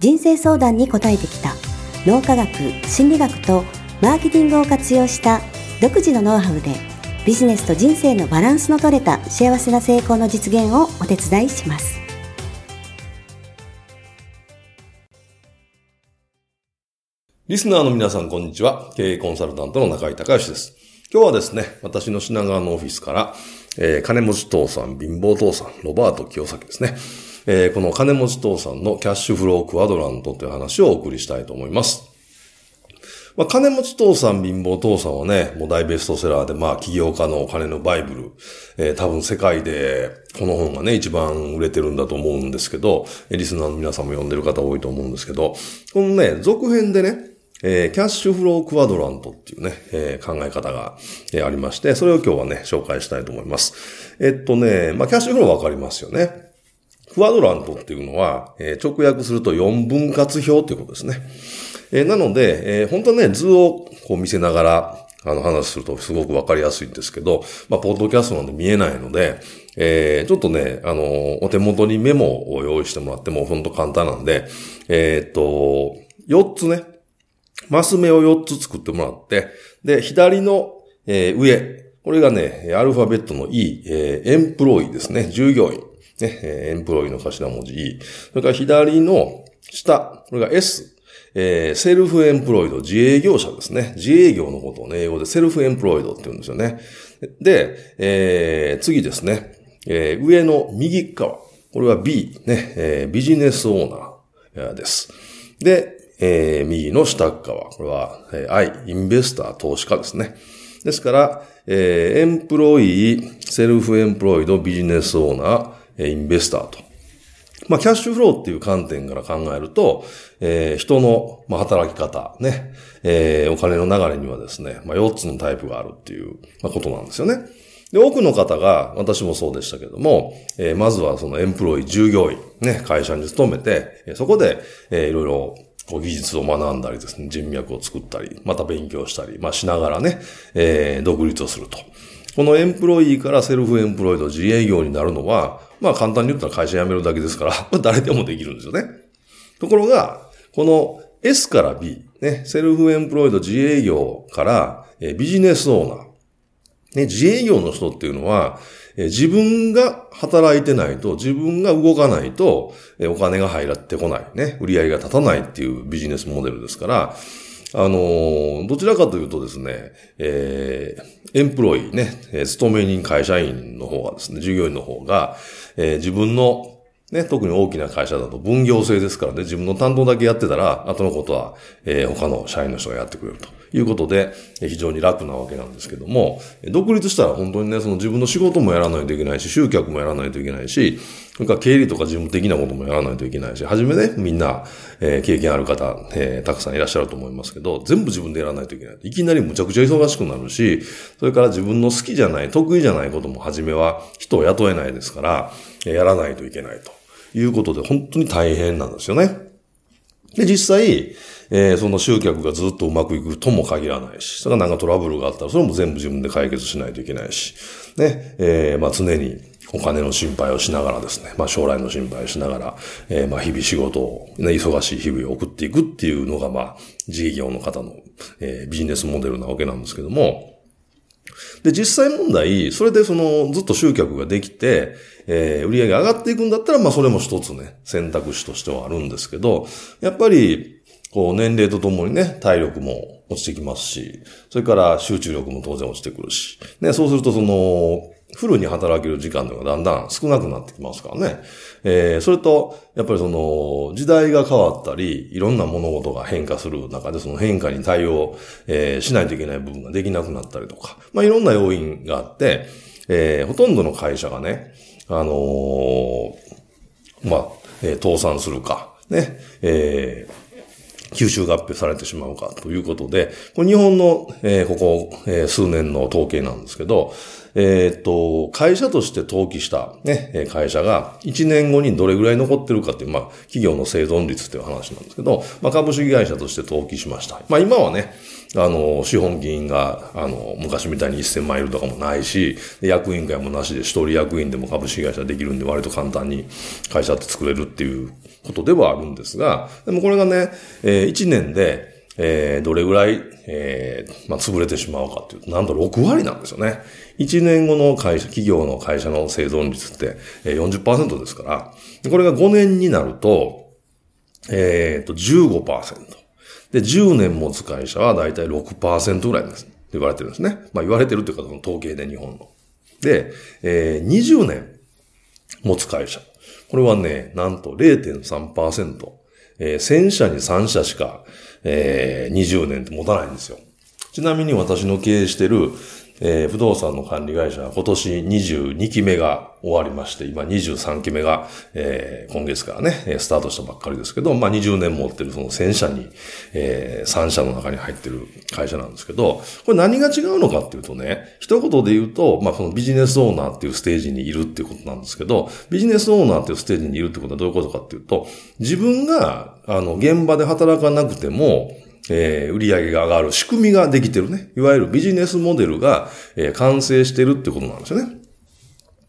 人生相談に応えてきた脳科学、心理学とマーケティングを活用した独自のノウハウでビジネスと人生のバランスの取れた幸せな成功の実現をお手伝いします。リスナーの皆さん、こんにちは。経営コンサルタントの中井隆義です。今日はですね、私の品川のオフィスから、えー、金持ち父さん、貧乏父さん、ロバート清崎ですね。えー、この金持ち父さんのキャッシュフロークワドラントという話をお送りしたいと思います。まあ、金持ち父さん、貧乏父さんはね、もう大ベストセラーで、まあ、起業家のお金のバイブル、えー、多分世界でこの本がね、一番売れてるんだと思うんですけどえ、リスナーの皆さんも読んでる方多いと思うんですけど、このね、続編でね、えー、キャッシュフロークワドラントっていうね、えー、考え方が、えー、ありまして、それを今日はね、紹介したいと思います。えっとね、まあ、キャッシュフローわかりますよね。クワドラントっていうのは、えー、直訳すると4分割表っていうことですね。えー、なので、えー、本当はね、図をこう見せながら、あの話するとすごくわかりやすいんですけど、まあ、ポッドキャストなんで見えないので、えー、ちょっとね、あの、お手元にメモを用意してもらっても本当簡単なんで、えー、っと、4つね、マス目を4つ作ってもらって、で、左の、えー、上、これがね、アルファベットの E、えー、エンプロイですね、従業員。ね、 employee の頭文字 E。それから左の下、これが S。えー、 self-employed、自営業者ですね。自営業のことをね、英語で self-employed って言うんですよね。で、えー、次ですね。えー、上の右側。これは B、ね、えー、ビジネスオーナーです。で、えー、右の下側。これは、えー、I、 investor、投資家ですね。ですから、えー、 employee、self-employed、ビジネスオーナー、インベスターと。まあ、キャッシュフローっていう観点から考えると、えー、人の、まあ、働き方、ね、えー、お金の流れにはですね、まあ、4つのタイプがあるっていう、まあ、ことなんですよね。で、多くの方が、私もそうでしたけども、えー、まずはそのエンプロイ、従業員、ね、会社に勤めて、そこで、えー、いろいろ、こう技術を学んだりですね、人脈を作ったり、また勉強したり、まあ、しながらね、えー、独立をすると。このエンプロイからセルフエンプロイド自営業になるのは、まあ簡単に言ったら会社辞めるだけですから、誰でもできるんですよね。ところが、この S から B、ね、セルフエンプロイド自営業から、えビジネスオーナー。ね、自営業の人っていうのは、え自分が働いてないと、自分が動かないと、えお金が入らってこない。ね、売り上げが立たないっていうビジネスモデルですから、あの、どちらかというとですね、えー、エンプロイね、勤め人会社員の方がですね、従業員の方が、えー、自分のね、特に大きな会社だと分業制ですからね、自分の担当だけやってたら、後のことは、えー、他の社員の人がやってくれるということで、非常に楽なわけなんですけども、独立したら本当にね、その自分の仕事もやらないといけないし、集客もやらないといけないし、それから経理とか事務的なこともやらないといけないし、はじめね、みんな、えー、経験ある方、えー、たくさんいらっしゃると思いますけど、全部自分でやらないといけない。いきなりむちゃくちゃ忙しくなるし、それから自分の好きじゃない、得意じゃないこともはじめは人を雇えないですから、やらないといけないと。いうことで、本当に大変なんですよね。で、実際、えー、その集客がずっとうまくいくとも限らないし、それがなんかトラブルがあったら、それも全部自分で解決しないといけないし、ね、えー、まあ常にお金の心配をしながらですね、まあ将来の心配をしながら、えー、まあ日々仕事を、ね、忙しい日々を送っていくっていうのが、まあ、自営業の方の、えー、ビジネスモデルなわけなんですけども、で、実際問題、それでその、ずっと集客ができて、えー、売り上げ上がっていくんだったら、まあそれも一つね、選択肢としてはあるんですけど、やっぱり、こう年齢とともにね、体力も落ちてきますし、それから集中力も当然落ちてくるし、ね、そうするとその、フルに働ける時間というのがだんだん少なくなってきますからね。えー、それと、やっぱりその、時代が変わったり、いろんな物事が変化する中で、その変化に対応、えー、しないといけない部分ができなくなったりとか、まあいろんな要因があって、えー、ほとんどの会社がね、あのー、まあ、えー、倒産するか、ね、えー、吸収合併されてしまうかということで、これ日本の、えー、ここ、えー、数年の統計なんですけど、えっ、と、会社として登記したね、会社が1年後にどれぐらい残ってるかっていう、まあ、企業の生存率っていう話なんですけど、まあ、株式会社として登記しました。まあ、今はね、あの、資本金が、あの、昔みたいに1000万いるとかもないし、役員会もなしで一人役員でも株式会社できるんで割と簡単に会社って作れるっていうことではあるんですが、でもこれがね、えー、1年で、えー、どれぐらい、えー、まあ、潰れてしまうかっていうと、なんと6割なんですよね。1年後の会社、企業の会社の生存率って、えー、40%ですから、これが5年になると、えっ、ー、と、15%。で、10年持つ会社はだいたい6%ぐらいです。言われてるんですね。まあ言われてるというか、その統計で日本の。で、えー、20年持つ会社。これはね、なんと0.3%。えー、1000社に3社しか、えー、20年って持たないんですよ。ちなみに私の経営してる、えー、不動産の管理会社は今年22期目が終わりまして、今23期目が、えー、今月からね、スタートしたばっかりですけど、まあ20年持ってるその1000社に、えー、3社の中に入ってる会社なんですけど、これ何が違うのかっていうとね、一言で言うと、まあこのビジネスオーナーっていうステージにいるっていうことなんですけど、ビジネスオーナーっていうステージにいるってことはどういうことかっていうと、自分が、あの、現場で働かなくても、えー、売り上げが上がる仕組みができてるね。いわゆるビジネスモデルが、えー、完成してるってことなんですよね。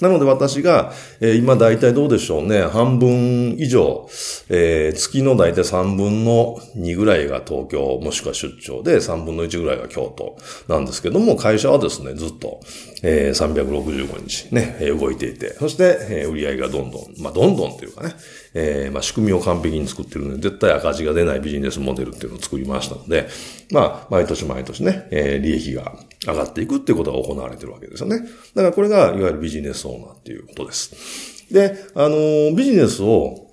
なので私が、えー、今大体どうでしょうね。半分以上、えー、月の大体3分の2ぐらいが東京、もしくは出張で3分の1ぐらいが京都なんですけども、会社はですね、ずっと、えー、365日ね、動いていて、そして、えー、売り上げがどんどん、まあ、どんどんっていうかね、えー、まあ、仕組みを完璧に作ってるので、絶対赤字が出ないビジネスモデルっていうのを作りましたので、まあ、毎年毎年ね、えー、利益が上がっていくっていうことが行われてるわけですよね。だからこれが、いわゆるビジネスオーナーっていうことです。で、あのー、ビジネスを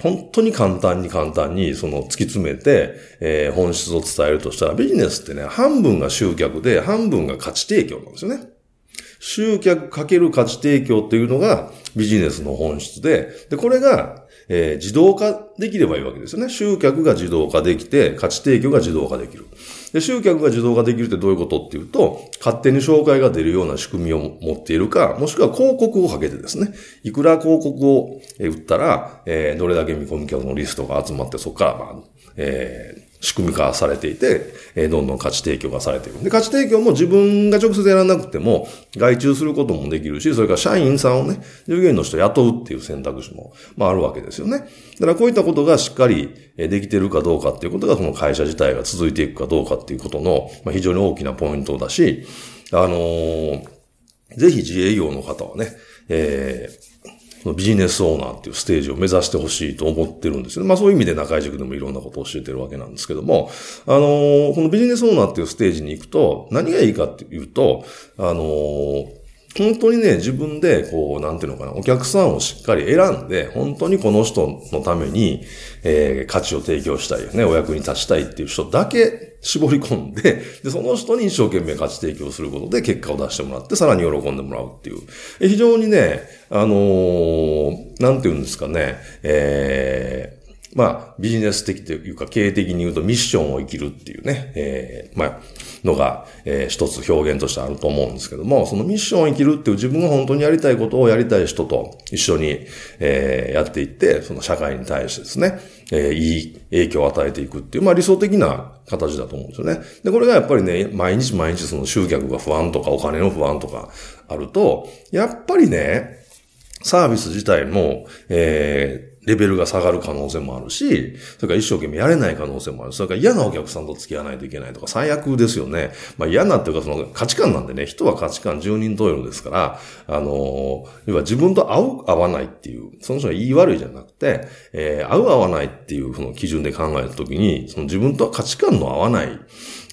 本当に簡単に簡単にその突き詰めて、えー、本質を伝えるとしたらビジネスってね、半分が集客で半分が価値提供なんですよね。集客かける価値提供っていうのがビジネスの本質で、で、これがえー、自動化できればいいわけですよね。集客が自動化できて、価値提供が自動化できる。で、集客が自動化できるってどういうことっていうと、勝手に紹介が出るような仕組みを持っているか、もしくは広告をかけてですね、いくら広告を売ったら、えー、どれだけ見込み客のリストが集まって、そこから、まあ、えー、仕組み化されていて、え、どんどん価値提供がされている。で、価値提供も自分が直接やらなくても、外注することもできるし、それから社員さんをね、従業員の人を雇うっていう選択肢も、まああるわけですよね。だからこういったことがしっかりできてるかどうかっていうことが、その会社自体が続いていくかどうかっていうことの、まあ、非常に大きなポイントだし、あのー、ぜひ自営業の方はね、えー、のビジネスオーナーっていうステージを目指してほしいと思ってるんですよ。まあそういう意味で中井塾でもいろんなことを教えてるわけなんですけども、あのー、このビジネスオーナーっていうステージに行くと、何がいいかっていうと、あのー本当にね、自分で、こう、なんていうのかな、お客さんをしっかり選んで、本当にこの人のために、えー、価値を提供したい、ね、お役に立ちたいっていう人だけ絞り込んで、で、その人に一生懸命価値提供することで結果を出してもらって、さらに喜んでもらうっていう。非常にね、あのー、なんて言うんですかね、えー、まあ、ビジネス的というか、経営的に言うとミッションを生きるっていうね、えー、まあ、のが、えー、一つ表現としてあると思うんですけども、そのミッションを生きるっていう自分が本当にやりたいことをやりたい人と一緒に、えー、やっていって、その社会に対してですね、えー、いい影響を与えていくっていう、まあ理想的な形だと思うんですよね。で、これがやっぱりね、毎日毎日その集客が不安とかお金の不安とかあると、やっぱりね、サービス自体も、えー、レベルが下がる可能性もあるし、それから一生懸命やれない可能性もある。それから嫌なお客さんと付き合わないといけないとか、最悪ですよね。まあ嫌なっていうかその価値観なんでね、人は価値観十人十色ですから、あの要は自分と合う合わないっていう、その人が言い悪いじゃなくて、えー、合う合わないっていうその基準で考えたときに、その自分とは価値観の合わない、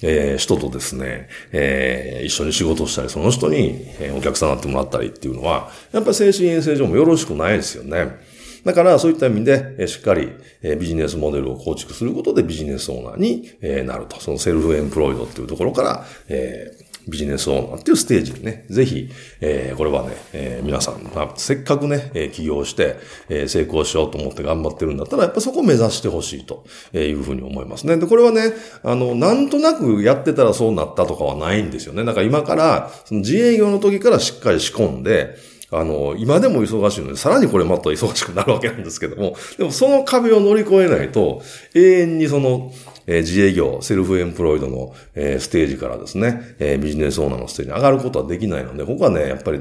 えー、人とですね、えー、一緒に仕事したり、その人に、えー、お客さんになってもらったりっていうのは、やっぱり精神衛生上もよろしくないですよね。だからそういった意味で、しっかりビジネスモデルを構築することでビジネスオーナーになると。そのセルフエンプロイドっていうところから、えビジネスオーナーっていうステージにね、ぜひ、えー、これはね、えー、皆さん、まあ、せっかくね、えー、起業して、えー、成功しようと思って頑張ってるんだったら、やっぱそこを目指してほしいというふうに思いますね。で、これはね、あの、なんとなくやってたらそうなったとかはないんですよね。だから今から、その自営業の時からしっかり仕込んで、あの、今でも忙しいので、さらにこれまた忙しくなるわけなんですけども、でもその壁を乗り越えないと、永遠にその、えー、自営業、セルフエンプロイドの、えー、ステージからですね、えー、ビジネスオーナーのステージに上がることはできないので、ここはね、やっぱり、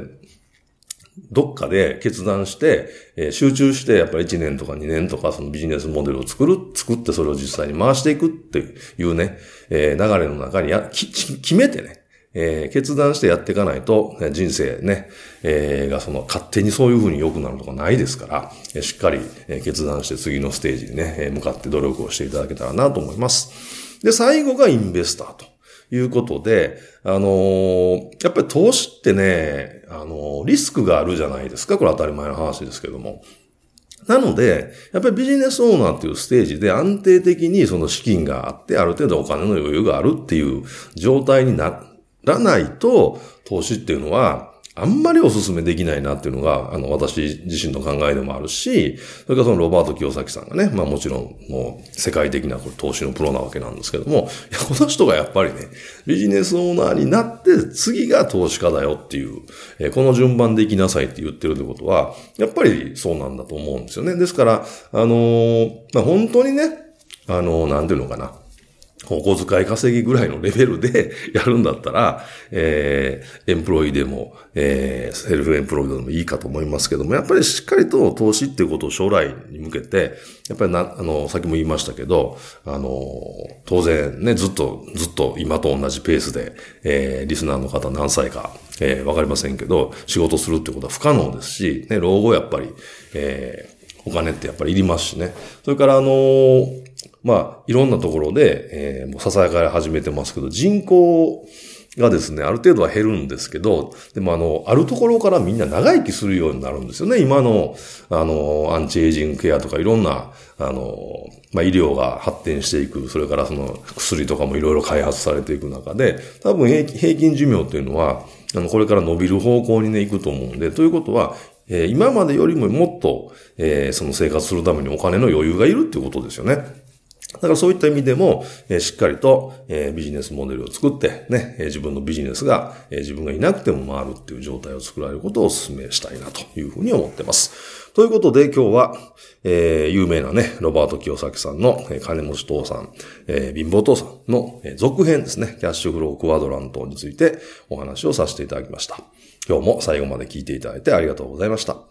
どっかで決断して、えー、集中して、やっぱり1年とか2年とか、そのビジネスモデルを作る、作ってそれを実際に回していくっていうね、えー、流れの中にや、き、決めてね、えー、決断してやっていかないと、人生ね、えー、がその勝手にそういうふうに良くなるとかないですから、しっかり決断して次のステージにね、向かって努力をしていただけたらなと思います。で、最後がインベスターということで、あのー、やっぱり投資ってね、あのー、リスクがあるじゃないですか。これ当たり前の話ですけども。なので、やっぱりビジネスオーナーっていうステージで安定的にその資金があって、ある程度お金の余裕があるっていう状態にならないと、投資っていうのは、あんまりお勧めできないなっていうのが、あの、私自身の考えでもあるし、それからそのロバート・キヨサキさんがね、まあもちろん、もう世界的な投資のプロなわけなんですけども、いや、この人がやっぱりね、ビジネスオーナーになって、次が投資家だよっていう、えこの順番で行きなさいって言ってるってことは、やっぱりそうなんだと思うんですよね。ですから、あのー、まあ本当にね、あのー、なんていうのかな。お小遣い稼ぎぐらいのレベルでやるんだったら、えー、 employee でも、えー、 self-employed でもいいかと思いますけども、やっぱりしっかりと投資っていうことを将来に向けて、やっぱりな、あの、さっきも言いましたけど、あの、当然ね、ずっと、ずっと今と同じペースで、えー、リスナーの方何歳か、えー、わかりませんけど、仕事するってことは不可能ですし、ね、老後やっぱり、えー、お金ってやっぱりいりますしね。それからあのーまあ、いろんなところで、えー、もうささやかれ始めてますけど、人口がですね、ある程度は減るんですけど、でもあの、あるところからみんな長生きするようになるんですよね。今の、あの、アンチエイジングケアとかいろんな、あの、まあ、医療が発展していく、それからその薬とかもいろいろ開発されていく中で、多分平均寿命っていうのは、あの、これから伸びる方向にね、行くと思うんで、ということは、えー、今までよりももっと、えー、その生活するためにお金の余裕がいるっていうことですよね。だからそういった意味でも、えー、しっかりと、えー、ビジネスモデルを作って、ね、えー、自分のビジネスが、えー、自分がいなくても回るっていう状態を作られることをお勧めしたいなというふうに思ってます。ということで今日は、えー、有名なね、ロバート清崎さんの、えー、金持ち父さん、えー、貧乏父さんの、えー、続編ですね、キャッシュフロークワドラントについてお話をさせていただきました。今日も最後まで聞いていただいてありがとうございました。